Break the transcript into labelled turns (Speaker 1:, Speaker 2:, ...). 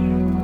Speaker 1: Yeah.